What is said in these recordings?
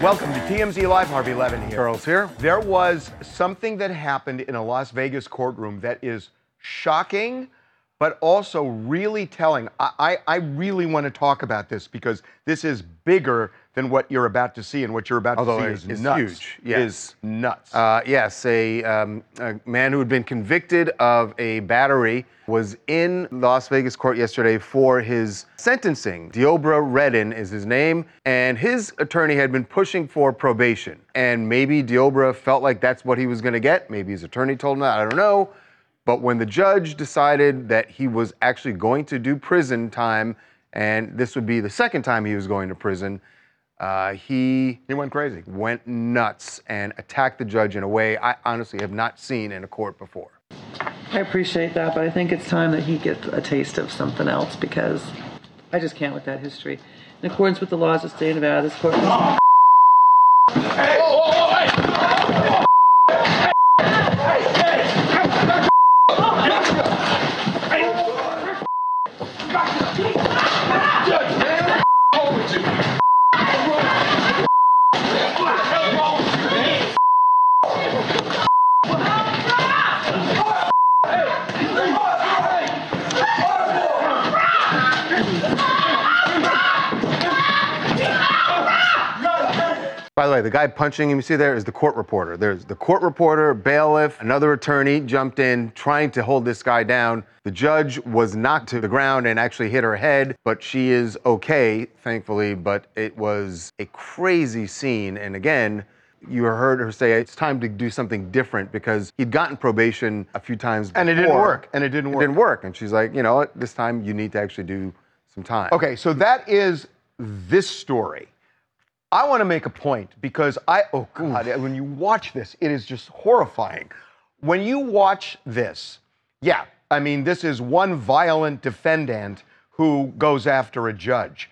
Welcome to TMZ Live. Harvey Levin here. Charles here. There was something that happened in a Las Vegas courtroom that is shocking, but also really telling. I, I, I really want to talk about this because this is bigger than what you're about to see, and what you're about Although to see is is nuts. huge, yes. Is nuts. Uh, yes, a, um, a man who had been convicted of a battery was in Las Vegas court yesterday for his sentencing. Deobra Redden is his name, and his attorney had been pushing for probation. And maybe Deobra felt like that's what he was going to get. Maybe his attorney told him that. I don't know. But when the judge decided that he was actually going to do prison time, and this would be the second time he was going to prison, uh, he he went crazy. went nuts and attacked the judge in a way I honestly have not seen in a court before. I appreciate that, but I think it's time that he gets a taste of something else because I just can't with that history. In accordance with the laws of the state of Nevada, this court. By the guy punching him you see there is the court reporter. There's the court reporter, bailiff, another attorney jumped in trying to hold this guy down. The judge was knocked to the ground and actually hit her head, but she is okay, thankfully. But it was a crazy scene. And again, you heard her say it's time to do something different because he'd gotten probation a few times And it didn't work, and it didn't It work. didn't work. And she's like, you know what? This time you need to actually do some time. Okay, so that is this story. I want to make a point because I, oh God, when you watch this, it is just horrifying. When you watch this, yeah, I mean, this is one violent defendant who goes after a judge.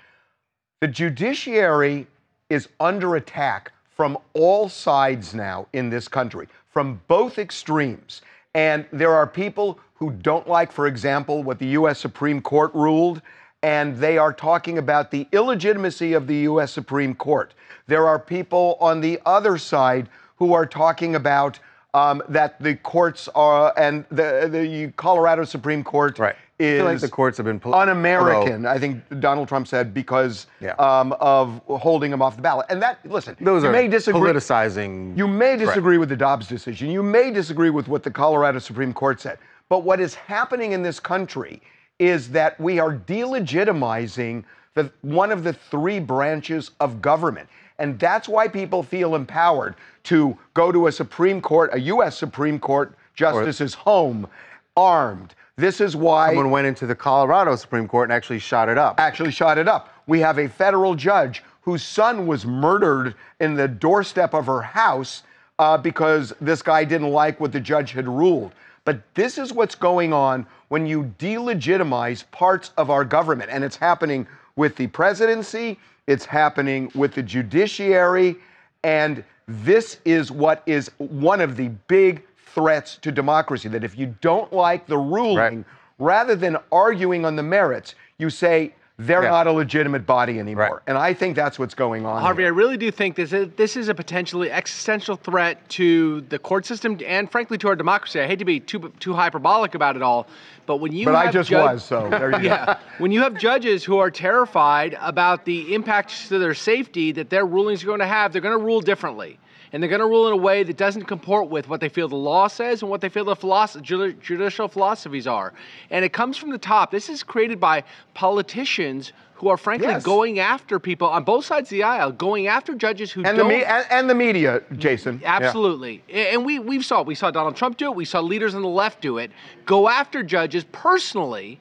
The judiciary is under attack from all sides now in this country, from both extremes. And there are people who don't like, for example, what the US Supreme Court ruled, and they are talking about the illegitimacy of the US Supreme Court. There are people on the other side who are talking about um, that the courts are, and the, the Colorado Supreme Court Right. Is feel like the courts have been pol- un-American. I think Donald Trump said because Yeah. um, of holding him off the ballot. And that, listen, Those you are may disagree. politicizing. You may disagree with the Dobbs decision. You may disagree with what the Colorado Supreme Court said. But what is happening in this country is that we are delegitimizing the, one of the three branches of government. And that's why people feel empowered to go to a Supreme Court, a U.S. Supreme Court justice's home, armed. This is why Someone went into the Colorado Supreme Court and actually shot it up. actually shot it up. We have a federal judge whose son was murdered in the doorstep of her house uh, because this guy didn't like what the judge had ruled. But this is what's going on when you delegitimize parts of our government. And it's happening with the presidency, it's happening with the judiciary, and this is what is one of the big threats to democracy that if you don't like the ruling, Right. rather than arguing on the merits, you say they're Yeah. not a legitimate body anymore. Right. And I think that's what's going on. Harvey, I really do think this is, this is a potentially existential threat to the court system and, frankly, to our democracy. I hate to be too too hyperbolic about it all, but when you but I just judge- was, so there you go. yeah, when you have judges who are terrified about the impacts to their safety that their rulings are going to have, they're going to rule differently. And they're going to rule in a way that doesn't comport with what they feel the law says and what they feel the philosoph- judicial philosophies are. And it comes from the top. This is created by politicians who are frankly Yes. going after people on both sides of the aisle, going after judges who And the, don't. me- and, and the media, Jason. Absolutely. A- And we, we saw it. We saw Donald Trump do it. We saw leaders on the left do it. Go after judges personally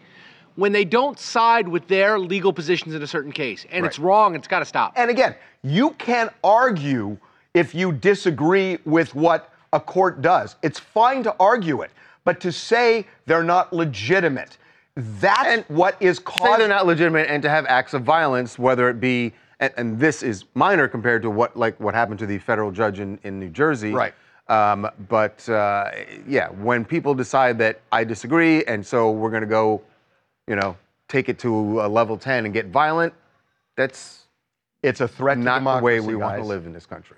when they don't side with their legal positions in a certain case. And it's wrong. It's got to stop. And again, you can't argue if you disagree with what a court does. It's fine to argue it, but to say they're not legitimate, that's And what is say they're not legitimate and to have acts of violence, whether it be, and, and this is minor compared to what like what happened to the federal judge in, in New Jersey. Right. Um, but uh, yeah, when people decide that I disagree, and so we're going to go, you know, take it to a level 10 and get violent, that's it's a threat to not the way we want to live in this country.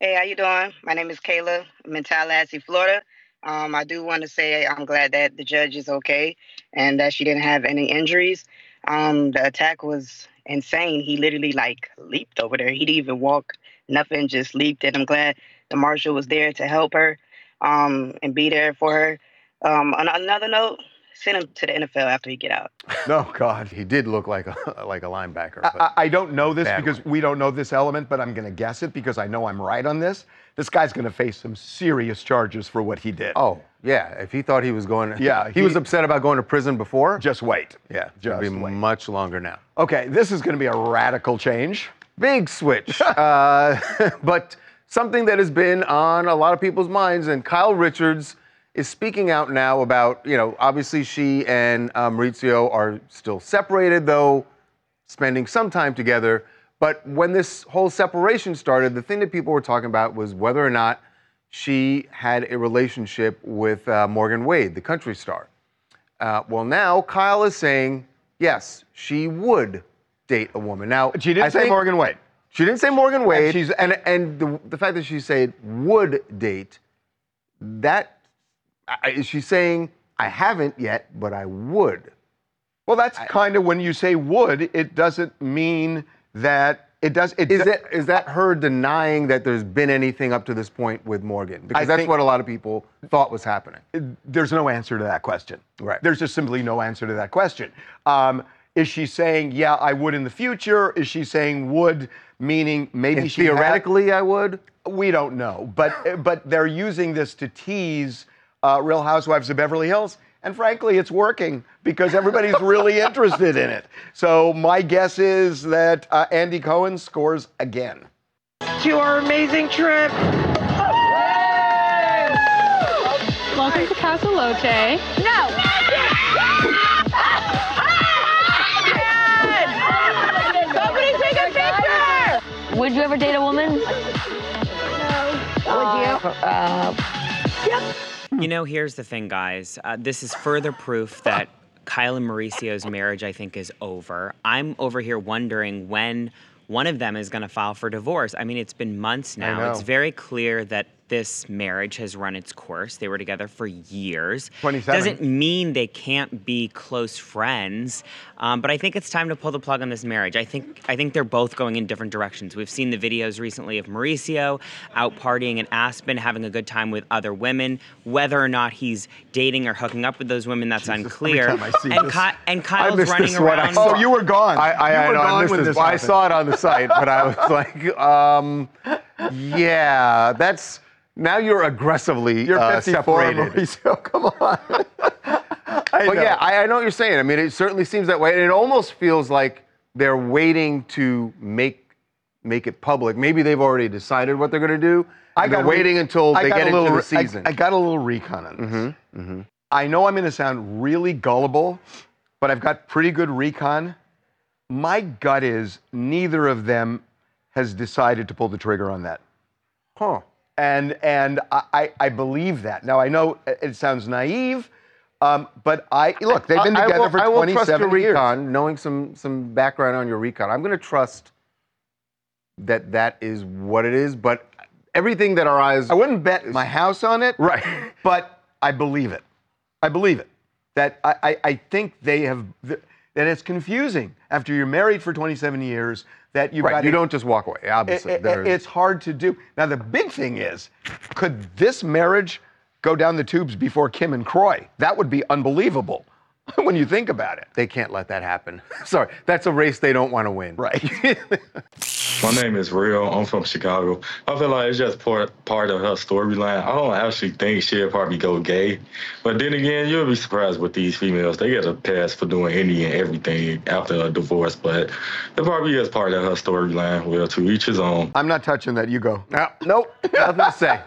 Hey, how you doing? My name is Kayla. I'm in Tallahassee, Florida. Um, I do want to say I'm glad that the judge is okay and that she didn't have any injuries. Um, the attack was insane. He literally like leaped over there. He didn't even walk, nothing, just leaped. And I'm glad the marshal was there to help her um, and be there for her. Um, on another note, send him to the NFL after he get out. No, God. He did look like a like a linebacker. I, I don't know this because one. we don't know this element, but I'm going to guess it because I know I'm right on this. This guy's going to face some serious charges for what he did. oh yeah, if he thought he was going, to, Yeah, he, he- was upset about going to prison before. Just wait. yeah, just it'll be wait. much longer now. Okay, this is going to be a radical change. Big switch. uh, but something that has been on a lot of people's minds, and Kyle Richards is speaking out now about, you know, obviously she and uh, Mauricio are still separated, though spending some time together. But when this whole separation started, the thing that people were talking about was whether or not she had a relationship with uh, Morgan Wade, the country star. Uh, well, now Kyle is saying, yes, she would date a woman. Now, She didn't I say think- Morgan Wade. she didn't say Morgan Wade. she's- and and the, the fact that she said would date, that I- is she saying I haven't yet, but I would. Well, that's kind of when you say would, it doesn't mean that it does. It Is do- that is that her denying that there's been anything up to this point with Morgan? Because I that's what a lot of people thought was happening. There's no answer to that question. Right. There's just simply no answer to that question. Um, is she saying, yeah, I would in the future? Is she saying would, meaning maybe And she had- theoretically, I would. we don't know, but but they're using this to tease uh, Real Housewives of Beverly Hills, and frankly, it's working because everybody's really interested in it. So my guess is that uh, Andy Cohen scores again. to our amazing trip. Welcome to Casa Loche. No. Somebody take a picture! Would you ever date a woman? No. Would you know, here's the thing, guys. Uh, this is further proof that Kyle and Mauricio's marriage, I think, is over. I'm over here wondering when one of them is going to file for divorce. I mean, it's been months now. know. It's very clear that this marriage has run its course. They were together for years. 27. Doesn't mean they can't be close friends, um, but I think it's time to pull the plug on this marriage. I think I think they're both going in different directions. We've seen the videos recently of Mauricio out partying in Aspen, having a good time with other women. Whether or not he's dating or hooking up with those women, that's unclear. time I see and, this- Ky- and Kyle's running this one. Around. saw- Oh, you were gone. I, I, you I were know, I missed when this. this I saw it on the site, but I was like, um, yeah, that's now you're aggressively You're uh, 54, separated. Mauricio. Come on. I But know. yeah, I, I know what you're saying. I mean, it certainly seems that way, and it almost feels like they're waiting to make make it public. Maybe they've already decided what they're going to do. they're re- waiting until I they get a little into the season. I, got a little recon on this. I know I'm going to sound really gullible, but I've got pretty good recon. My gut is neither of them has decided to pull the trigger on that. huh. And and I, I believe that. Now I know it sounds naive, um, but I look they've been together will- for I will trust your 27 years. recon, knowing some some background on your recon. I'm going to trust that that is what it is. But everything that our eyes I wouldn't bet my house on it, right. but I believe it. I believe it. That I, I, I think they have. And it's confusing after you're married for 27 years that you've Right, got you a- don't just walk away, obviously. it- it- it's hard to do. Now, the big thing is, could this marriage go down the tubes before Kim and Kroy? That would be unbelievable when you think about it. They can't let that happen. Sorry, that's a race they don't want to win. Right. My name is Real. I'm from Chicago. I feel like it's just part part of her storyline. I don't actually think she'll probably go gay, but then again, you'll be surprised with these females. They get a pass for doing any and everything after a divorce, but it probably is part of her storyline. Well, to each his own. I'm not touching that. You go. No, nope, nothing to say.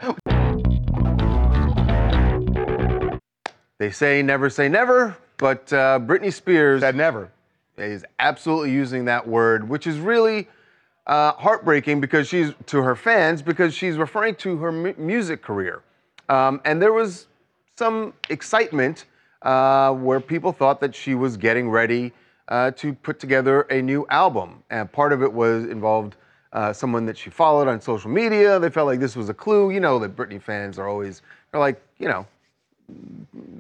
They say never say never, but uh, Britney Spears Said never. is absolutely using that word, which is really uh, heartbreaking because she's to her fans because she's referring to her mu- music career, um, and there was some excitement uh, where people thought that she was getting ready uh, to put together a new album, and part of it was involved. Uh, someone that she followed on social media. They felt like this was a clue. You know that Britney fans are always, they're like, you know,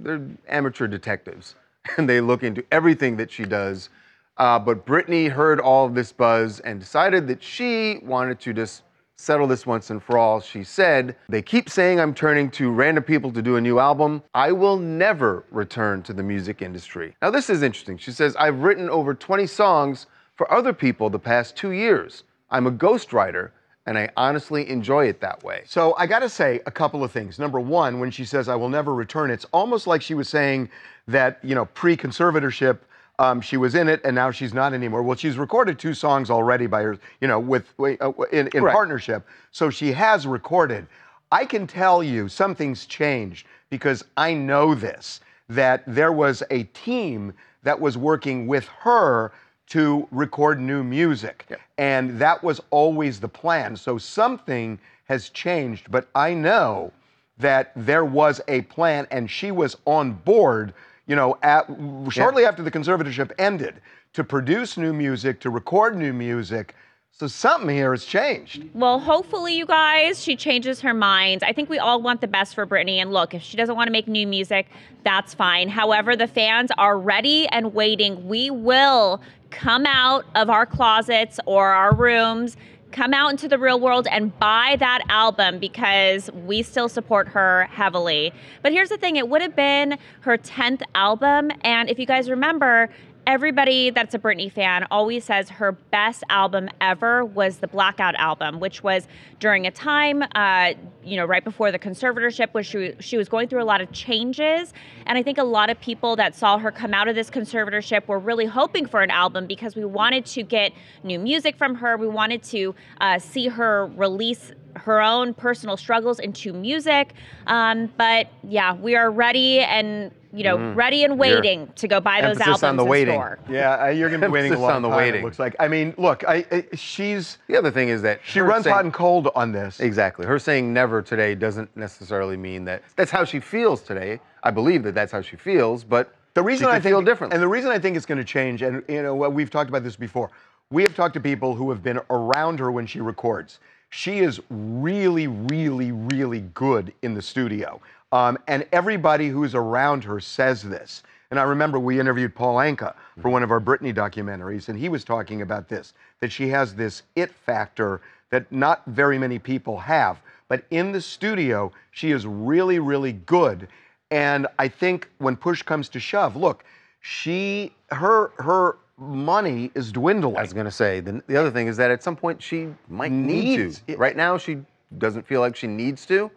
they're amateur detectives and they look into everything that she does. Uh, but Britney heard all of this buzz and decided that she wanted to just settle this once and for all. She said, They keep saying I'm turning to random people to do a new album. I will never return to the music industry. Now, this is interesting. She says, I've written over 20 songs for other people the past two years. I'm a ghostwriter. And I honestly enjoy it that way. So I got to say a couple of things. Number one, when she says I will never return, it's almost like she was saying that you know pre-conservatorship. Um, she was in it and now she's not anymore. Well, she's recorded two songs already by her, you know, with uh, in, in Right. partnership. So she has recorded. I can tell you something's changed because I know this that there was a team that was working with her to record new music. And that was always the plan. So something has changed, but I know that there was a plan and she was on board, you know, at, shortly after the conservatorship ended to produce new music, to record new music. So something here has changed. Well, hopefully, you guys, she changes her mind. I think we all want the best for Britney. And look, if she doesn't want to make new music, that's fine. However, the fans are ready and waiting. We will come out of our closets or our rooms, come out into the real world and buy that album because we still support her heavily. But here's the thing it would have been her 10th album. And if you guys remember, everybody that's a Britney fan always says her best album ever was the Blackout album, which was during a time, uh, you know, right before the conservatorship, where she she was going through a lot of changes, and I think a lot of people that saw her come out of this conservatorship were really hoping for an album because we wanted to get new music from her. We wanted to uh, see her release her own personal struggles into music. Um, but yeah, we are ready and you know Mhm. ready and You're- waiting to go buy those albums on the in waiting. store. Yeah, uh, you're going to be waiting a long on the time, waiting. It looks like. I mean, look, I, I she's The other thing is that she runs saying- hot and cold on this. Exactly. Her saying never today doesn't necessarily mean that that's how she feels today. I believe that that's how she feels, but The reason she I could think feel differently. and the reason I think it's going to change, and you know, we've talked about this before. We have talked to people who have been around her when she records. She is really, really, really good in the studio, um, and everybody who's around her says this. And I remember we interviewed Paul Anka for one of our Britney documentaries, and he was talking about this that she has this it factor that not very many people have. But in the studio, she is really, really good. And I think when push comes to shove, look, she her her money is dwindling. I was going to say the, the other thing is that at some point she might need to. it. Right now she doesn't feel like she needs to,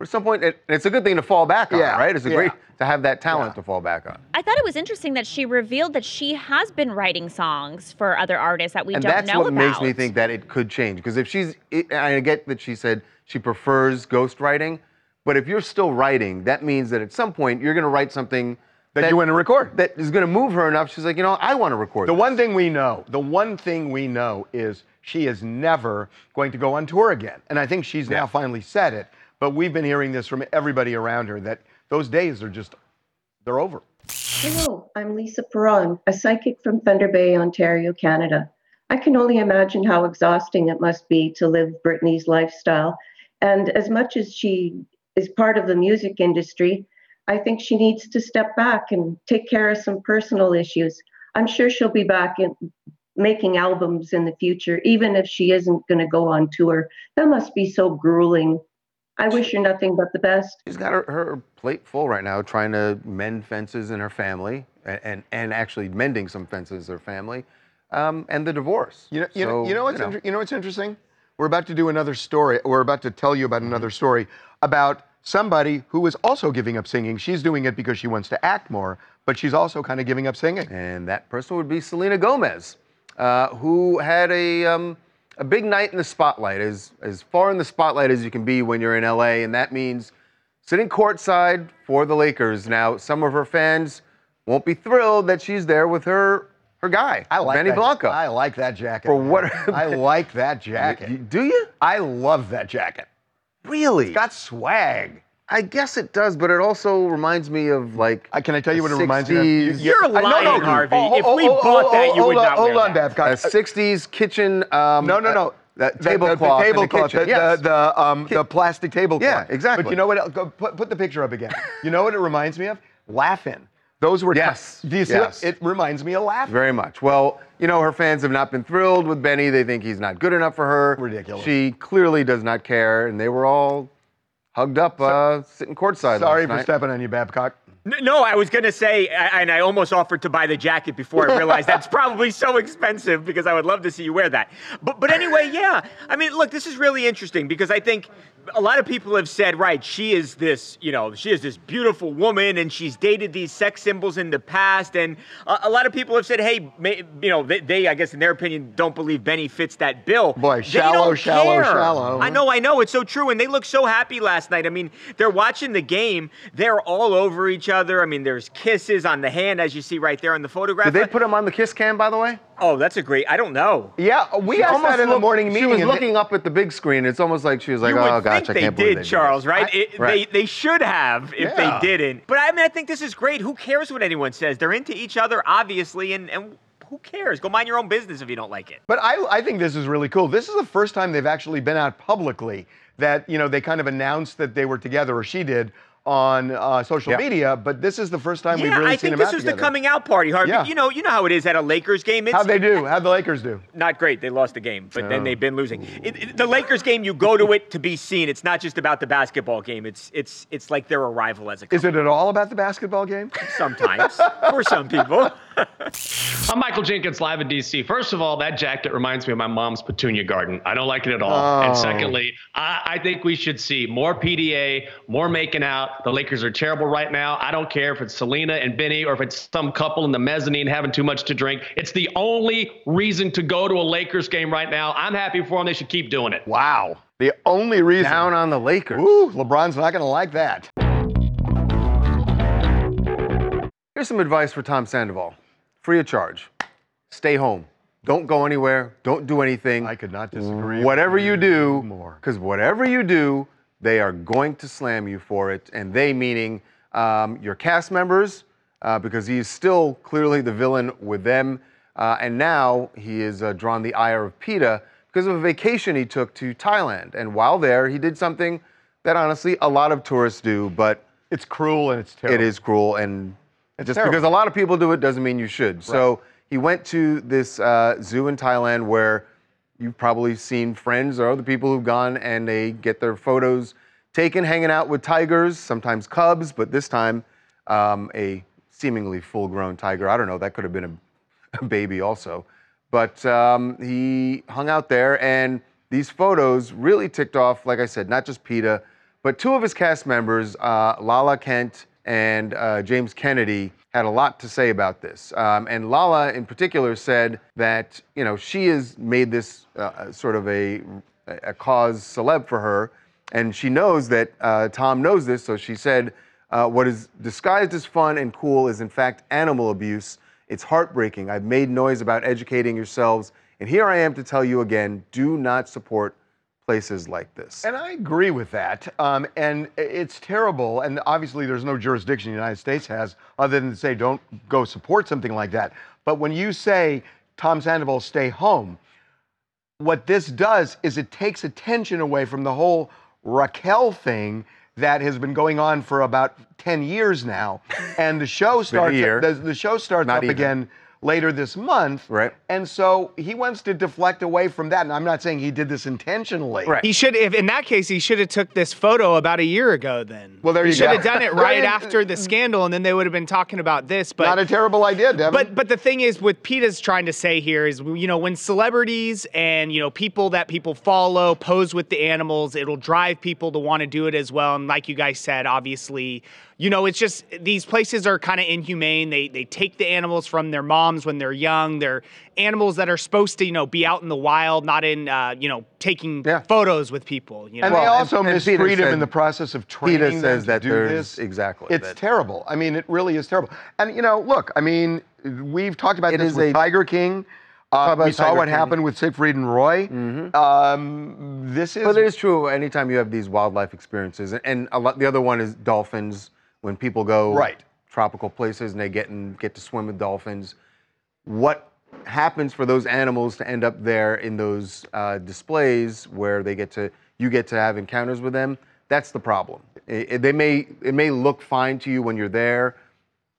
but at some point it, it's a good thing to fall back on, Yeah, right? It's a yeah. great to have that talent Yeah. to fall back on. I thought it was interesting that she revealed that she has been writing songs for other artists that we and don't know about. that's what makes me think that it could change. Because if she's, it, I get that she said she prefers ghostwriting, but if you're still writing, that means that at some point you're going to write something That you want to record. that is going to move her enough. She's like, you know, I want to record. The this. one thing we know, the one thing we know is she is never going to go on tour again. And I think she's now finally said it. But we've been hearing this from everybody around her that those days are just, they're over. Hello, I'm Lisa Perron, a psychic from Thunder Bay, Ontario, Canada. I can only imagine how exhausting it must be to live Britney's lifestyle. And as much as she is part of the music industry, I think she needs to step back and take care of some personal issues. I'm sure she'll be back in making albums in the future, even if she isn't going to go on tour. That must be so grueling. I wish you nothing but the best. She's got her, her plate full right now, trying to mend fences in her family, and and, and actually mending some fences in her family, um, and the divorce. You know, you, know, you know what's you know. inter- you know what's interesting? We're about to do another story. We're about to tell you about Mm-hmm. another story about somebody who is also giving up singing. She's doing it because she wants to act more, but she's also kind of giving up singing. And that person would be Selena Gomez, uh, who had a, um, a big night in the spotlight, as, as far in the spotlight as you can be when you're in LA, and that means sitting courtside for the Lakers. Now, some of her fans won't be thrilled that she's there with her her guy, I like Benny that, Blanco. I like that jacket. For what- I like that jacket. Do you? I love that jacket. Really? It's got swag. I guess it does, but it also reminds me of like. I, can I tell you what it reminds me of? You- You're I- no, lying, no, Harvey. oh, if oh, we oh, bought oh, that, you would on, not Hold wear on, that. Babcock. a 60s kitchen. Um, No, no, no. uh, that The- the- tablecloth. The, the tablecloth. kitchen. The, yes. the, the, um, the plastic tablecloth. Yeah, exactly. But you know what? else- Go, put, put the picture up again. You know what it reminds me of? Laughing. Those were. Yes, Do you see yes. It? it reminds me of laughing. Very much. Well, you know, her fans have not been thrilled with Benny. They think he's not good enough for her. Ridiculous. She clearly does not care, and they were all hugged up, uh, sitting courtside. Sorry last for night. stepping on you, Babcock. No, I was gonna say, and I almost offered to buy the jacket before I realized that's probably so expensive because I would love to see you wear that. But but anyway, yeah. I mean, look, this is really interesting because I think a lot of people have said, right, she is this, you know, she is this beautiful woman and she's dated these sex symbols in the past, and a, a lot of people have said, hey, may, you know, they, they, I guess in their opinion, don't believe Benny fits that bill. Boy, shallow, shallow, care. shallow. I know, I know, it's so true, and they look so happy last night. I mean, they're watching the game, they're all over each other. I mean, there's kisses on the hand, as you see right there in the photograph. Did they put him on the kiss cam, by the way? Oh, that's a great. I don't know. Yeah, we She asked almost that in the looked- morning meeting. She was looking up at the big screen. It's almost like she was like, you "Oh gosh, I they can't believe did, they Charles, this." right? I- It- right. They they should have if Yeah. they didn't. But I mean, I think this is great. Who cares what anyone says? They're into each other, obviously, and and who cares? Go mind your own business if you don't like it. But I, I think this is really cool. This is the first time they've actually been out publicly that you know they kind of announced that they were together, or she did on uh, social Yeah. mean But this is the first time we've yeah, really I seen think this out was together. the coming out party, Harvey. Yeah. You know, you know how it is at a Lakers game. How'd they do? How'd the Lakers do? not great. They lost the game, but then Oh. they've been losing. It, it- the Lakers game, you go to it to be seen. It's not just about the basketball game. It's it's it's like their arrival as a Is it at all about the basketball game? sometimes for some people. I'm Michael Jenkins, live in DC. First of all, that jacket reminds me of my mom's petunia garden. I don't like it at all. Oh. And secondly, I, I think we should see more PDA, more making out. The Lakers are terrible right now. I don't care if it's Selena and Benny or if it's some couple in the mezzanine having too much to drink. It's the only reason to go to a Lakers game right now. I'm happy for them. They should keep doing it. Wow. The only reason. Down on the Lakers. Ooh, LeBron's not going to like that. Here's some advice for Tom Sandoval. Free of charge. Stay home. Don't go anywhere. Don't do anything. I could not disagree. Whatever with you do, more. because whatever you do, they are going to slam you for it. And they meaning um, your cast members, uh, because he is still clearly the villain with them. Uh, and now he has uh, drawn the ire of PETA because of a vacation he took to Thailand. And while there, he did something that honestly a lot of tourists do, but It's cruel and it's terrible. it is cruel, and just terrible. because a lot of people do it doesn't mean you should. So he went to this uh, zoo in Thailand where you've probably seen friends or other people who've gone and they get their photos taken hanging out with tigers, sometimes cubs, but this time um, a seemingly full-grown tiger. I don't know. That could have been a, a baby also. But um, he hung out there, and these photos really ticked off, like I said, not just PETA, but two of his cast members, uh, Lala Kent and uh, James Kennedy, had a lot to say about this. Um, and Lala, in particular, said that you know she has made this uh, sort of a, a cause celeb for her, and she knows that uh, Tom knows this. So she said, uh, "What is disguised as fun and cool is in fact animal abuse." It's heartbreaking. I've made noise about educating yourselves, and here I am to tell you again do not support places like this. And I agree with that. Um, and it's terrible. And obviously, there's no jurisdiction the United States has other than to say, don't go support something like that. But when you say, Tom Sandoval, stay home, what this does is it takes attention away from the whole Raquel thing that has been going on for about 10 years now. And the show starts. The, the show starts Not up even. again later this month. Right. And so he wants to deflect away from that. And I'm not saying he did this intentionally. Right. He should, if in that case, he should have took this photo about a year ago. Then. Well, there he you should go. have done it right after the scandal, and then they would have been talking about this. But Not a terrible idea, Devin. But but the thing is, what PETA's trying to say here is, you know, when celebrities and you know people that people follow pose with the animals, it'll drive people to want to do it as well. And like you guys said, obviously, you know, it's just these places are kind of inhumane. They they take the animals from their moms when they're young. They're animals that are supposed to, you know, be out in the wild, not in, uh, you know, taking photos with people. You know, And they also and- and mistreat Peter him in the process of training Peter them says to that do there's- this. exactly, It's that- terrible. I mean, it really is terrible. And you know, look, I mean, we've talked about It this is with a- Tiger King. Uh, about we saw what King. Mm-hmm. happened with Siegfried and Roy. Um, this is. But it is true. Anytime you have these wildlife experiences, and a lot, the other one is dolphins. When people go Right. tropical places and they get and get to swim with dolphins, what happens for those animals to end up there in those uh, displays where they get to you get to have encounters with them? That's the problem. It- it- they may it may look fine to you when you're there,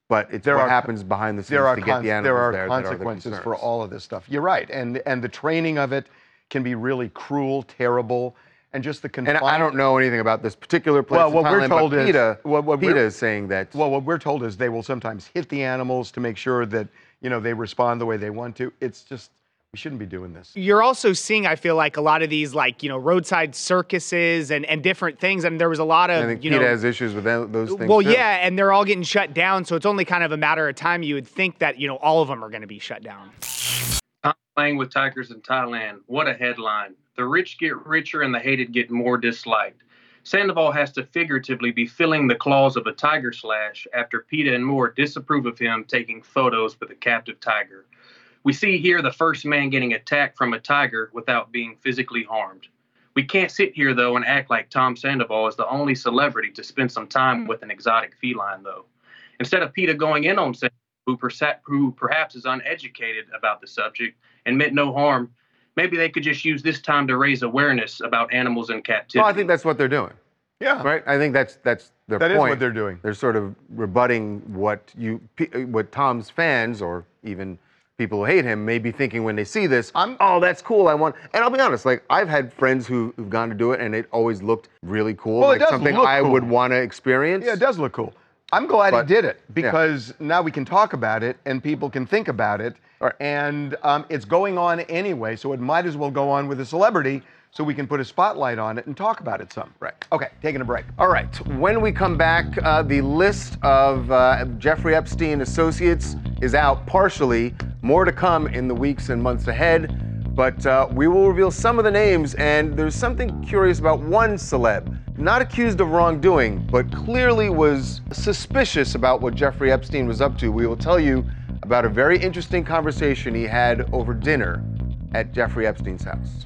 but it's There what are- happens behind the scenes there are to get the animals there are there that are the consequences for all of this stuff. You're right, and and the training of it can be really cruel, terrible, and just the And confinement. I don't know anything about this particular place Well, what we're told is PETA, what, what PETA is saying that Well, what we're told is they will sometimes hit the animals to make sure that you know they respond the way they want to. It's just we shouldn't be doing this. you're also seeing, I feel like, a lot of these like you know roadside circuses and and different things. And there was a lot of I think you PETA know. has issues with tho- those things. well, too. yeah, and they're all getting shut down, so it's only kind of a matter of time. You would think that you know all of them are going to be shut down. Playing with tigers in Thailand. What a headline. The rich get richer and the hated get more disliked. Sandoval has to figuratively be filling the claws of a tiger slash after PETA and Moore disapprove of him taking photos with a captive tiger. We see here the first man getting attacked from a tiger without being physically harmed. We can't sit here, though, and act like Tom Sandoval is the only celebrity to spend some time hmm. with an exotic feline, though. Instead of PETA going in on Sandoval, who, who perhaps is uneducated about the subject and meant no harm, maybe they could just use this time to raise awareness about animals in captivity. Well, I think that's what they're doing. Yeah. Right. I think that's that's their That is point. That is what they're doing. They're sort of rebutting what you, what Tom's fans or even people who hate him may be thinking when they see this. I'm, oh, that's cool. I want. And I'll be honest. Like I've had friends who, who've gone to do it, and it always looked really cool. Well, it like does something look I cool. would want to experience. Yeah, it does look cool. I'm glad But- he did it yeah. because now we can talk about it and people can think about it. And um, it's going on anyway, so it might as well go on with a celebrity so we can put a spotlight on it and talk about it some. Right. Okay, taking a break. All right. When we come back, uh, the list of uh, Jeffrey Epstein associates is out partially. More to come in the weeks and months ahead. But uh, we will reveal some of the names, and there's something curious about one celeb, not accused of wrongdoing, but clearly was suspicious about what Jeffrey Epstein was up to. We will tell you about a very interesting conversation he had over dinner at Jeffrey Epstein's house.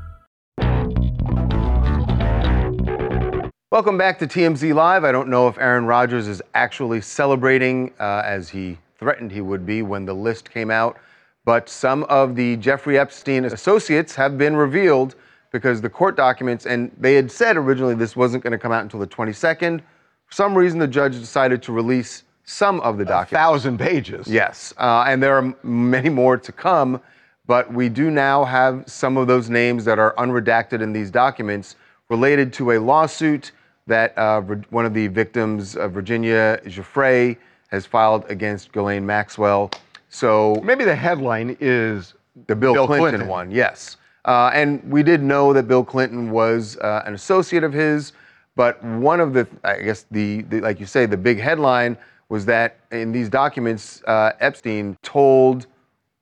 Welcome back to TMZ Live. I don't know if Aaron Rodgers is actually celebrating uh, as he threatened he would be when the list came out, but some of the Jeffrey Epstein associates have been revealed because the court documents, and they had said originally this wasn't going to come out until the 22nd. For some reason, the judge decided to release some of the documents. thousand pages. Yes, uh, and there are many more to come, but we do now have some of those names that are unredacted in these documents related to a lawsuit that uh, one of the victims, uh, Virginia Giuffre, has filed against Ghislaine Maxwell. So maybe the headline is the Bill, Bill Clinton, Clinton. one, yes. Uh, and we did know that Bill Clinton was uh, an associate of his, but one of the, I guess the, the like you say, the big headline was that in these documents, uh, Epstein told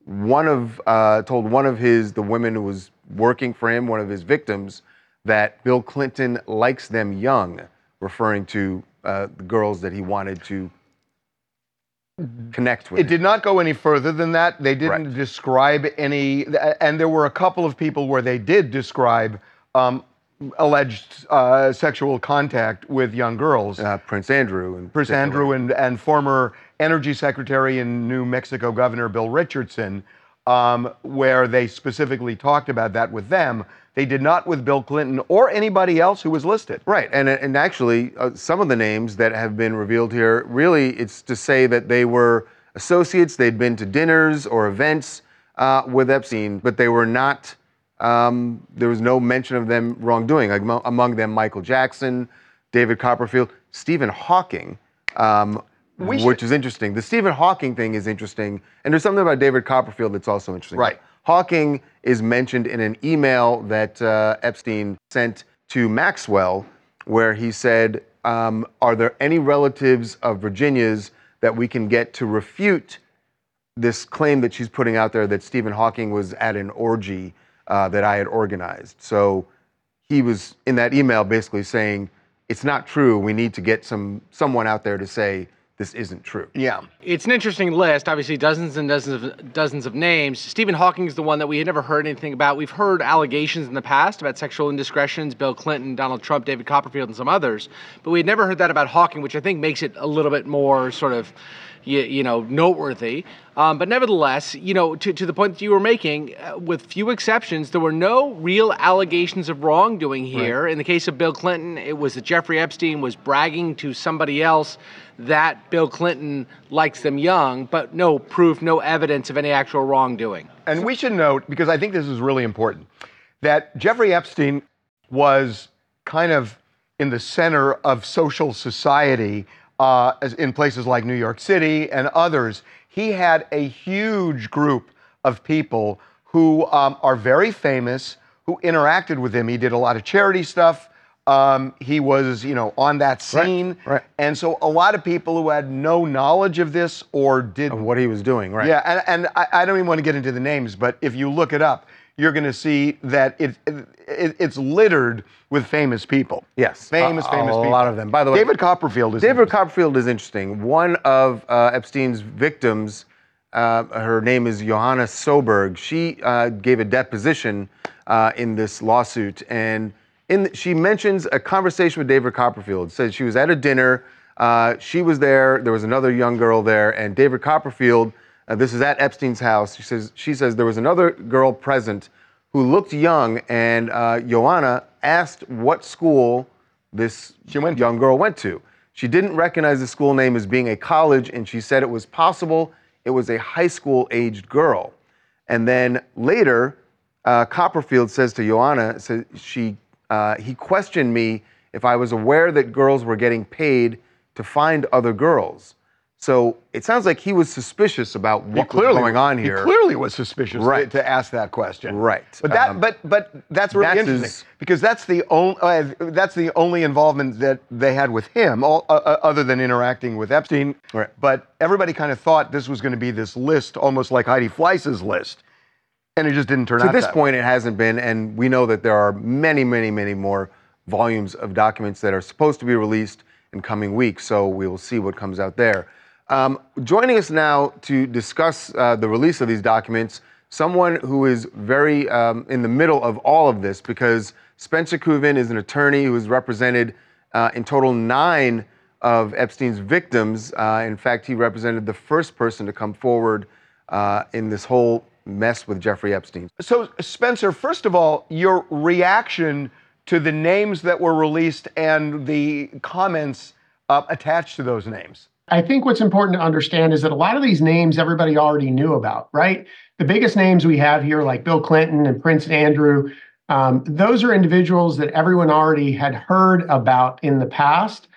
one of uh, told one of his the women who was working for him, one of his victims, that Bill Clinton likes them young, referring to uh, the girls that he wanted to connect with It did not go any further than that. They didn't describe any, and there were a couple of people where they did describe um, alleged uh, sexual contact with young girls. Uh, Prince Andrew and Prince Andrew and, and former Energy Secretary and New Mexico Governor Bill Richardson, um, where they specifically talked about that with them. They did not with Bill Clinton or anybody else who was listed. Right, and and actually, uh, some of the names that have been revealed here, really, it's to say that they were associates. They'd been to dinners or events uh, with Epstein, but they were not. Um, there was no mention of them wrongdoing. Like, mo- among them, Michael Jackson, David Copperfield, Stephen Hawking. Um, which is interesting. The Stephen Hawking thing is interesting, and there's something about David Copperfield that's also interesting. Right. Hawking is mentioned in an email that uh, Epstein sent to Maxwell, where he said, um, "Are there any relatives of Virginia's that we can get to refute this claim that she's putting out there that Stephen Hawking was at an orgy uh, that I had organized?" So he was in that email basically saying, "It's not true. We need to get some someone out there to say." This isn't true. Yeah. It's an interesting list. Obviously, dozens and dozens of dozens of names. Stephen Hawking is the one that we had never heard anything about. We've heard allegations in the past about sexual indiscretions, Bill Clinton, Donald Trump, David Copperfield, and some others, but we had never heard that about Hawking, which I think makes it a little bit more sort of, you, you know, noteworthy. Um, but nevertheless, you know, to, to the point that you were making, uh, with few exceptions, there were no real allegations of wrongdoing here. In the case of Bill Clinton, it was that Jeffrey Epstein was bragging to somebody else that Bill Clinton likes them young, but no proof, no evidence of any actual wrongdoing. And we should note, because I think this is really important, that Jeffrey Epstein was kind of in the center of social society uh, in places like New York City and others. He had a huge group of people who um, are very famous, who interacted with him. He did a lot of charity stuff. Um, he was, you know, on that scene. right. And so a lot of people who had no knowledge of this or did Of what he was doing, right? yeah, and, and I, I don't even want to get into the names, but if you look it up, you're going to see that it, it, it's littered with famous people. Yes, famous, a, famous a people. lot of them. By the way, David Copperfield is David Copperfield is interesting. One of uh, Epstein's victims, uh, her name is Johanna Sjoberg. She uh, gave a deposition uh, in this lawsuit, and in the, she mentions a conversation with David Copperfield. Said she was at a dinner. Uh, she was there. There was another young girl there, and David Copperfield. Uh, this is at Epstein's house. She says she says there was another girl present who looked young, and uh, Johanna asked what school this young girl went to. She didn't recognize the school name as being a college, and she said it was possible it was a high school aged girl. And then later, uh, Copperfield says to Johanna, says she, uh, he questioned me if I was aware that girls were getting paid to find other girls. So it sounds like he was suspicious about what was going on here. he clearly was suspicious Right. to, to ask that question. Right. But that, Um, but but that's really that's interesting his- because that's the only uh, that's the only involvement that they had with him, all, uh, uh, other than interacting with Epstein. Right. But everybody kind of thought this was going to be this list, almost like Heidi Fleiss's list, and it just didn't turn to out. To this point, it hasn't been, and we know that there are many, many, many more volumes of documents that are supposed to be released in coming weeks. So we will see what comes out there. Um, joining us now to discuss uh, the release of these documents, someone who is very um, in the middle of all of this, because Spencer Kuvin is an attorney who has represented uh, in total nine of Epstein's victims. Uh, in fact, he represented the first person to come forward uh, in this whole mess with Jeffrey Epstein. So, Spencer, first of all, your reaction to the names that were released and the comments uh, attached to those names. I think what's important to understand is that a lot of these names everybody already knew about, right? The biggest names we have here, like Bill Clinton and Prince Andrew, um, those are individuals that everyone already had heard about in the past.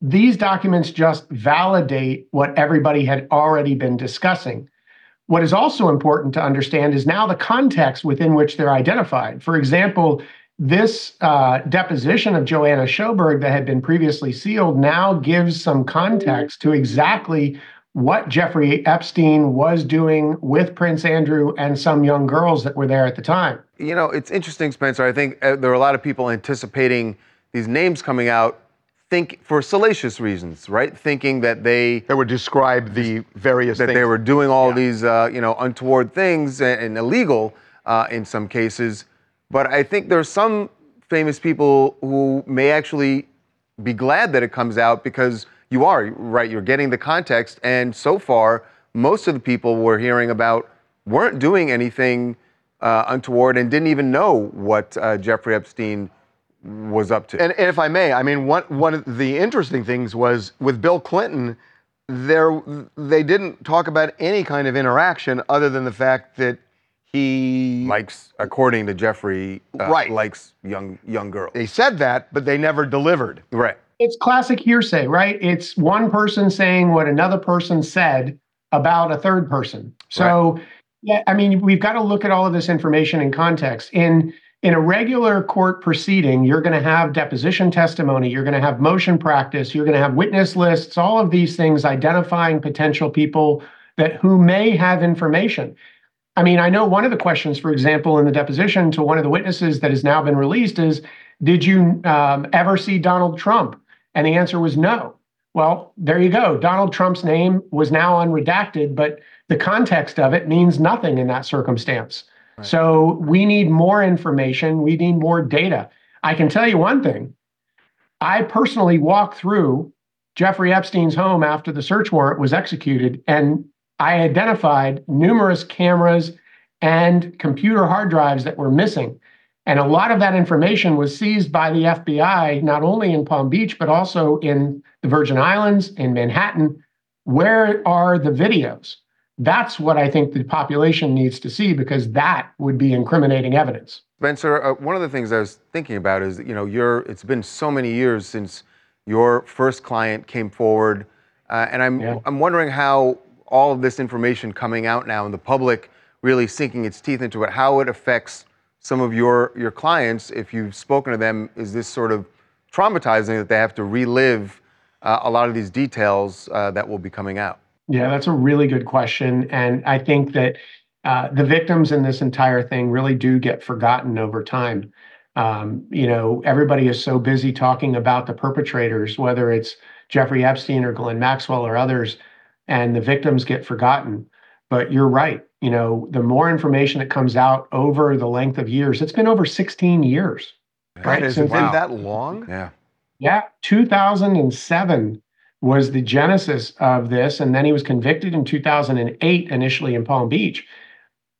These documents just validate what everybody had already been discussing. What is also important to understand is now the context within which they're identified. For example, this uh, deposition of Johanna Sjoberg that had been previously sealed now gives some context to exactly what Jeffrey Epstein was doing with Prince Andrew and some young girls that were there at the time. You know, it's interesting, Spencer. I think uh, there are a lot of people anticipating these names coming out, think for salacious reasons, right? Thinking that they that would describe the various that things. they were doing all these uh, you know untoward things and, and illegal uh, in some cases. But I think there's some famous people who may actually be glad that it comes out because you are right. You're getting the context, and so far, most of the people we're hearing about weren't doing anything uh, untoward and didn't even know what uh, Jeffrey Epstein was up to. And, and if I may, I mean, one one of the interesting things was with Bill Clinton, there they didn't talk about any kind of interaction other than the fact that he likes, according to Jeffrey, uh, Right. likes young young girls. They said that, but they never delivered. Right. It's classic hearsay, right? It's one person saying what another person said about a third person. So, yeah, I mean, we've got to look at all of this information in context. In in a regular court proceeding, you're going to have deposition testimony, you're going to have motion practice, you're going to have witness lists, all of these things identifying potential people that who may have information. I mean, I know one of the questions, for example, in the deposition to one of the witnesses that has now been released is, "Did you um, ever see Donald Trump?" And the answer was no. Well, there you go. Donald Trump's name was now unredacted, but the context of it means nothing in that circumstance. So we need more information. We need more data. I can tell you one thing. I personally walked through Jeffrey Epstein's home after the search warrant was executed, and I identified numerous cameras and computer hard drives that were missing. And a lot of that information was seized by the FBI, not only in Palm Beach, but also in the Virgin Islands, in Manhattan. Where are the videos? That's what I think the population needs to see because that would be incriminating evidence. Spencer, uh, one of the things I was thinking about is, you know, you're, it's been so many years since your first client came forward, uh, and I'm, I'm wondering how all of this information coming out now and the public really sinking its teeth into it, how it affects some of your your clients. If you've spoken to them, is this sort of traumatizing that they have to relive uh, a lot of these details uh, that will be coming out? Yeah, that's a really good question. And I think that uh, the victims in this entire thing really do get forgotten over time. Um, you know, everybody is so busy talking about the perpetrators, whether it's Jeffrey Epstein or Ghislaine Maxwell or others, and the victims get forgotten. But you're right. You know, the more information that comes out over the length of years, it's been over 16 years. Right? Has it Since- been that long? Yeah. yeah, 2007 was the genesis of this. And then he was convicted in 2008, initially in Palm Beach.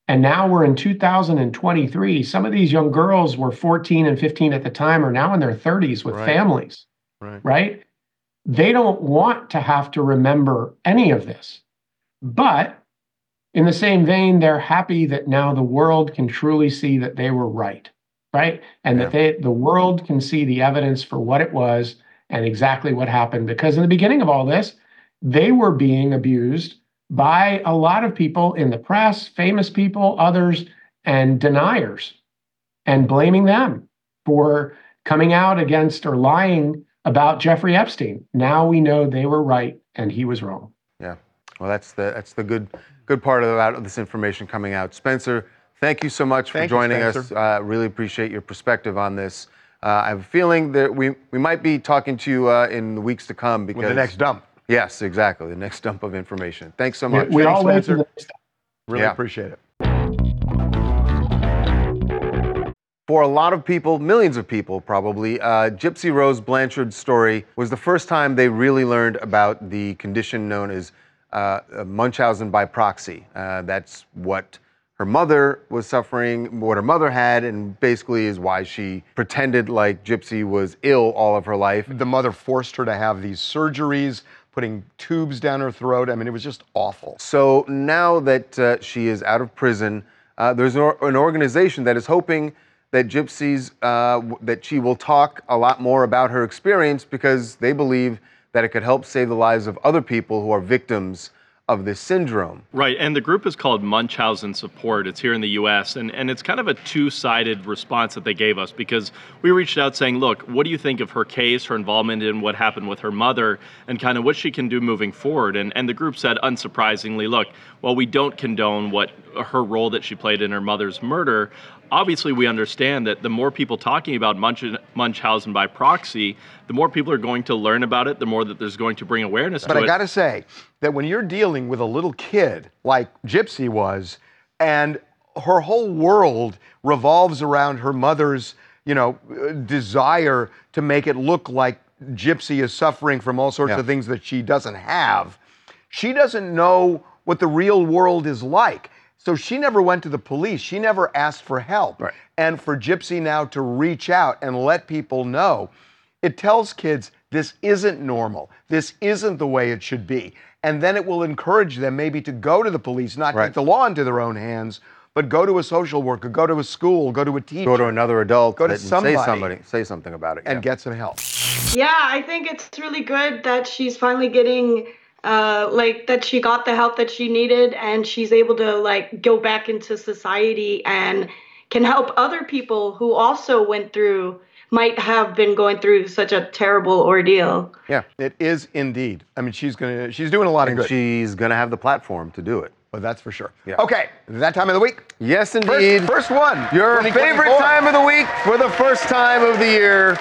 And now we're in 2023. Some of these young girls were 14 and 15 at the time, are now in their 30s with Right. families, Right. right? They don't want to have to remember any of this. But in the same vein, they're happy that now the world can truly see that they were right, right? And that they the world can see the evidence for what it was and exactly what happened. Because in the beginning of all this, they were being abused by a lot of people in the press, famous people, others, and deniers, and blaming them for coming out against or lying about Jeffrey Epstein. Now we know they were right and he was wrong. Yeah. Well, that's the that's the good good part about this information coming out. Spencer, thank you so much for Thank you, joining us. Spencer. Uh, really appreciate your perspective on this. Uh, I have a feeling that we we might be talking to you uh, in the weeks to come because the next dump. Yes, exactly. The next dump of information. Thanks so much. we all Thanks, wait for Spencer. Really Yeah. appreciate it. For a lot of people, millions of people probably, uh, Gypsy Rose Blanchard's story was the first time they really learned about the condition known as uh, Munchausen by proxy. Uh, that's what her mother was suffering, what her mother had, and basically is why she pretended like Gypsy was ill all of her life. The mother forced her to have these surgeries, putting tubes down her throat. I mean, it was just awful. So now that uh, she is out of prison, uh, there's an, or- an organization that is hoping that gypsies uh, that she will talk a lot more about her experience because they believe that it could help save the lives of other people who are victims of this syndrome. Right, and the group is called Munchausen Support. It's here in the U.S., and, and it's kind of a two sided response that they gave us because we reached out saying, Look, what do you think of her case, her involvement in what happened with her mother, and kind of what she can do moving forward? And, and the group said, unsurprisingly, Look, while we don't condone what her role that she played in her mother's murder, obviously we understand that the more people talking about Munch- Munchausen by proxy, the more people are going to learn about it, the more that there's going to bring awareness about it. But to I it. got to say that when you're dealing with a little kid like Gypsy was, and her whole world revolves around her mother's, you know, uh, desire to make it look like Gypsy is suffering from all sorts Yeah. of things that she doesn't have, she doesn't know what the real world is like. So she never went to the police. She never asked for help. And for Gypsy now to reach out and let people know, it tells kids this isn't normal. This isn't the way it should be. And then it will encourage them maybe to go to the police, not take the law into their own hands, but go to a social worker, go to a school, go to a teacher. Go to another adult. Go to somebody. Say somebody. Say something about it. and yeah. get some help. Yeah, I think it's really good that she's finally getting uh like that she got the help that she needed and she's able to like go back into society and can help other people who also went through might have been going through such a terrible ordeal. Yeah, it is indeed. I mean, she's gonna she's doing a lot and of good. she's gonna have the platform to do it. Well, that's for sure. Yeah. Okay, that time of the week. Yes, indeed. First, first one. Your favorite time of the week for the first time of the year.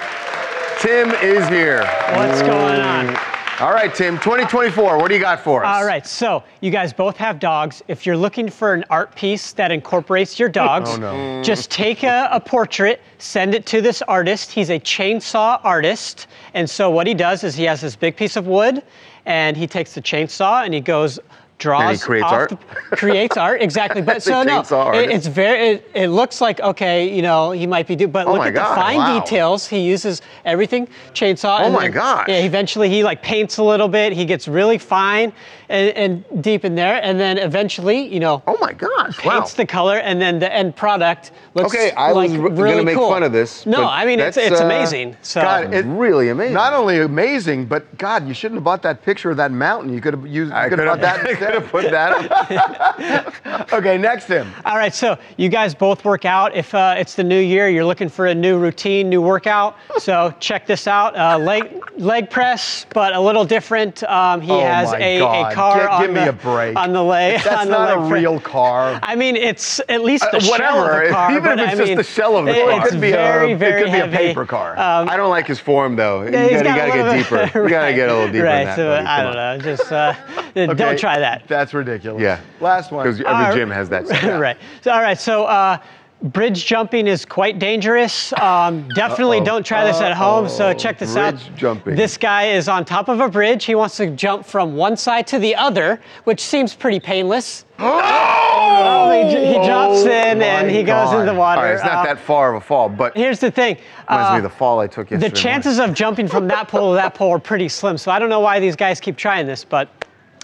Tim is here. What's going on? All right, Tim, 2024, what do you got for us? All right, so you guys both have dogs. If you're looking for an art piece that incorporates your oh, dogs, Oh, no. Mm. just take a, a portrait, send it to this artist. He's a chainsaw artist. And so what he does is he has this big piece of wood and he takes the chainsaw and he goes draws he creates art? the- creates art exactly but so no it- it's very it, it looks like okay you know he might be do but Oh look at God, the fine wow. details he uses everything chainsaw Oh and my then- gosh. yeah eventually he like paints a little bit he gets really fine and, and deep in there and then eventually you know oh my gosh paints wow. the color and then the end product looks Okay, I like was r- really gonna make cool. fun of this, no but i mean it's that's, it's uh, amazing so God, it, really amazing. Not only amazing, but God, you shouldn't have bought that picture of that mountain. You could have used. I You could have bought that. I could have put that. okay, next him. All right, so you guys both work out. If uh, it's the new year, you're looking for a new routine, new workout. So check this out: uh, leg leg press, but a little different. Um, he Oh has my a, God. Car on give me the a break. on the leg. That's on the not a leg real car. I mean, it's at least Uh, the shell whatever, of a car. even if it's I just mean, the shell of the it- car. It could be a- very, it could be a paper car. Um, I don't like his form though. You yeah, he's gotta, got gotta get deeper. You gotta right, get a little deeper Right, that. so buddy. I don't on. know. Just uh, Okay, don't try that. That's ridiculous. Yeah. Last one. Because every gym has that. stuff. right. So, all right. So, uh, bridge jumping is quite dangerous. Um, definitely Uh-oh. don't try this at home. So, check this out. Jumping. This guy is on top of a bridge. He wants to jump from one side to the other, which seems pretty painless. Oh, he, j- he drops in and he goes into the water. Right, it's not Uh, that far of a fall, but Here's the thing. reminds uh, me of the fall I took yesterday. the chances of jumping from that pole to that pole are pretty slim. So I don't know why these guys keep trying this, but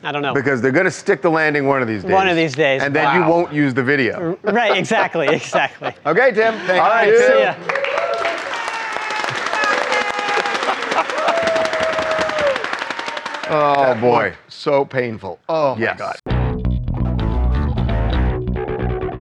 I don't know. because they're gonna stick the landing one of these days. One of these days. And then you won't use the video. right, exactly, exactly. Okay, Tim. Thank All right, you. See ya. Oh boy. So painful. Oh my Yes. God.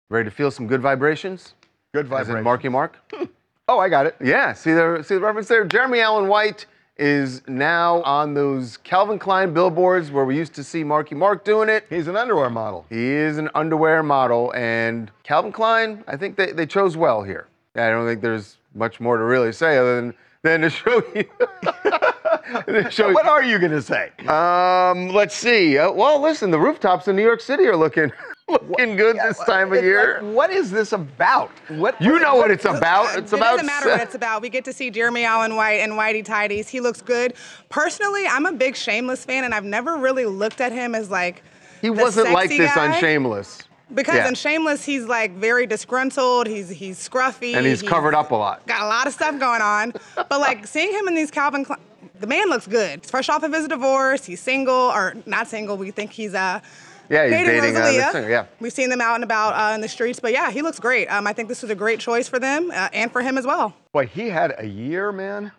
Ready to feel some good vibrations? Good vibrations. vibration. in Marky Mark? Oh, I got it. Yeah, see the see the reference there. Jeremy Allen White is now on those Calvin Klein billboards where we used to see Marky Mark doing it. He's an underwear model. He is an underwear model, and Calvin Klein, I think they, they chose well here. I don't think there's much more to really say other than than to show you. to show you. What are you gonna say? Um, let's see. Uh, well, listen, the rooftops in New York City are looking looking good this time of year. like, what is this about? What You know what it's about. It's it about doesn't matter what it's about. We get to see Jeremy Allen White and Whitey Tidies. He looks good. Personally, I'm a big Shameless fan, and I've never really looked at him as like He the wasn't like sexy this on. Shameless. Because Yeah. in Shameless, he's like very disgruntled. He's he's scruffy. and he's covered up a lot. Got a lot of stuff going on. but like seeing him in these Calvin Klein, the man looks good. He's fresh off of his divorce. He's single or not single. We think he's uh. Yeah, he's dating dating uh, Rosalia. this singer, yeah. We've seen them out and about uh, in the streets, but yeah, he looks great. Um, I think this was a great choice for them uh, and for him as well. Boy, he had a year, man.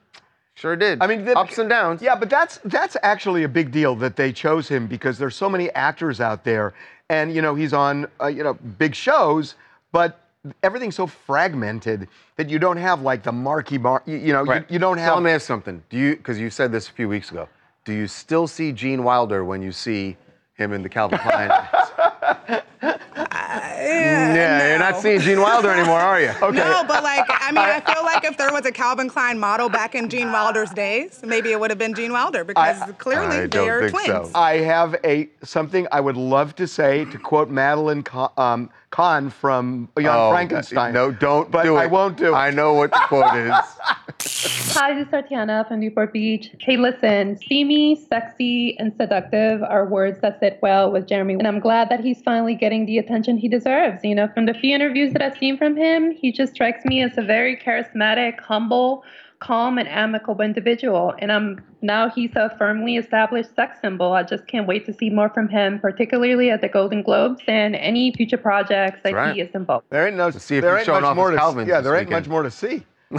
Sure did. I mean, the- ups and downs. Yeah, but that's that's actually a big deal that they chose him because there's so many actors out there, and you know he's on uh, you know big shows, but everything's so fragmented that you don't have like the marquee mar. You, you know, Right. you, you don't have. let me something. Do you? Because you said this a few weeks ago. Do you still see Gene Wilder when you see him in the Calvin Klein? yeah, you're not seeing Gene Wilder anymore, are you? No, but like, I mean, I feel like if there was a Calvin Klein model back in Gene Wilder's days, maybe it would have been Gene Wilder because clearly they are twins. I have a something I would love to say to quote Madeline Kahn, um, Kahn from Young Oh, Frankenstein. No, don't but do I it. won't do it. I know what the quote is. Hi, this is Tatiana from Newport Beach. Hey, listen, steamy, sexy, and seductive are words that sit well with Jeremy. And I'm glad that he's finally getting the attention he deserves. You know, from the few interviews that I've seen from him, he just strikes me as a very charismatic, humble, calm, and amicable individual. And I'm now he's a firmly established sex symbol. I just can't wait to see more from him, particularly at the Golden Globes and any future projects that right. he is involved. There ain't no. to see if there he's ain't showing much off more to Calvins Yeah, there ain't weekend. much more to see.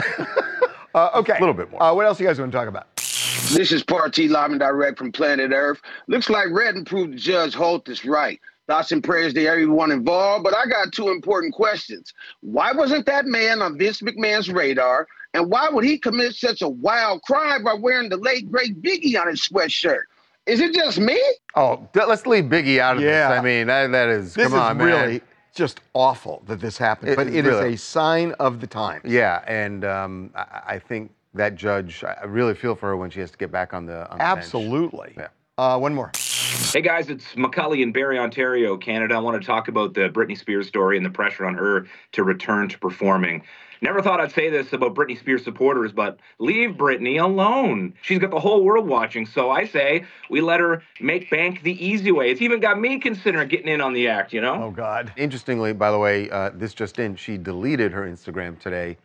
uh, okay, a little bit more. Uh, what else you guys want to talk about? This is Party live and direct from planet Earth. Looks like Redden proved Judge Holthus right. Thoughts and prayers to everyone involved, but I got two important questions. Why wasn't that man on Vince McMahon's radar? And why would he commit such a wild crime by wearing the late great Biggie on his sweatshirt? Is it just me? Oh, th- let's leave Biggie out of Yeah. this. I mean, that, that is, This come on, is man. really just awful that this happened, It but is it is really- a sign of the times. Yeah, and um, I, I think that judge, I I really feel for her when she has to get back on the, on the bench. Absolutely. Yeah. Uh, one more. Hey guys, it's Macaulay in Barrie, Ontario, Canada. I want to talk about the Britney Spears story and the pressure on her to return to performing. Never thought I'd say this about Britney Spears supporters, but leave Britney alone. She's got the whole world watching, so I say we let her make bank the easy way. It's even got me considering getting in on the act, you know? Oh, God. Interestingly, by the way, uh, this just in, she deleted her Instagram today.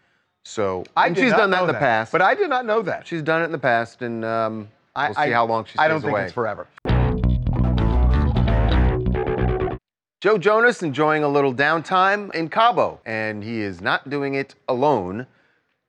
So I and did she's done that in the that, past. but I did not know that. She's done it in the past, and um, I- we'll see I- how long she stays I don't think away. it's forever. Joe Jonas enjoying a little downtime in Cabo, and he is not doing it alone,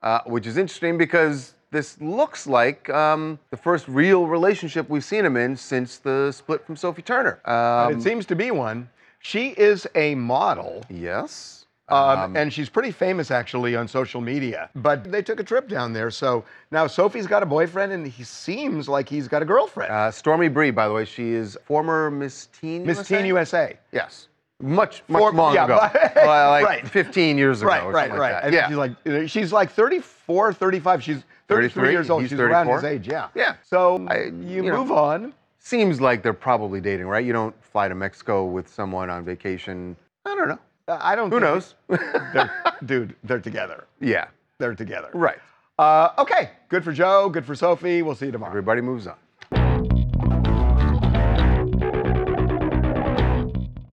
uh, which is interesting because this looks like um, the first real relationship we've seen him in since the split from Sophie Turner. Um, it seems to be one. She is a model. Yes. Um, and she's pretty famous actually on social media. But they took a trip down there. So now Sophie's got a boyfriend and he seems like he's got a girlfriend. Uh, Stormi Bree, by the way, she is former Miss Teen Miss USA? Teen USA. Yes. Much, much For- long yeah, ago. Well, like right. 15 years ago. Right, right, right. Like And. Yeah. she's like she's like 34, 35. She's 33, 33, years old. he's she's around his age, yeah. Yeah. So you you, know. move on. Seems like they're probably dating, right? You don't fly to Mexico with someone on vacation. I don't know. I don't Who knows? they're- dude, they're together. yeah. They're together. Right. Uh, okay. Good for Joe. Good for Sophie. We'll see you tomorrow. Everybody moves on.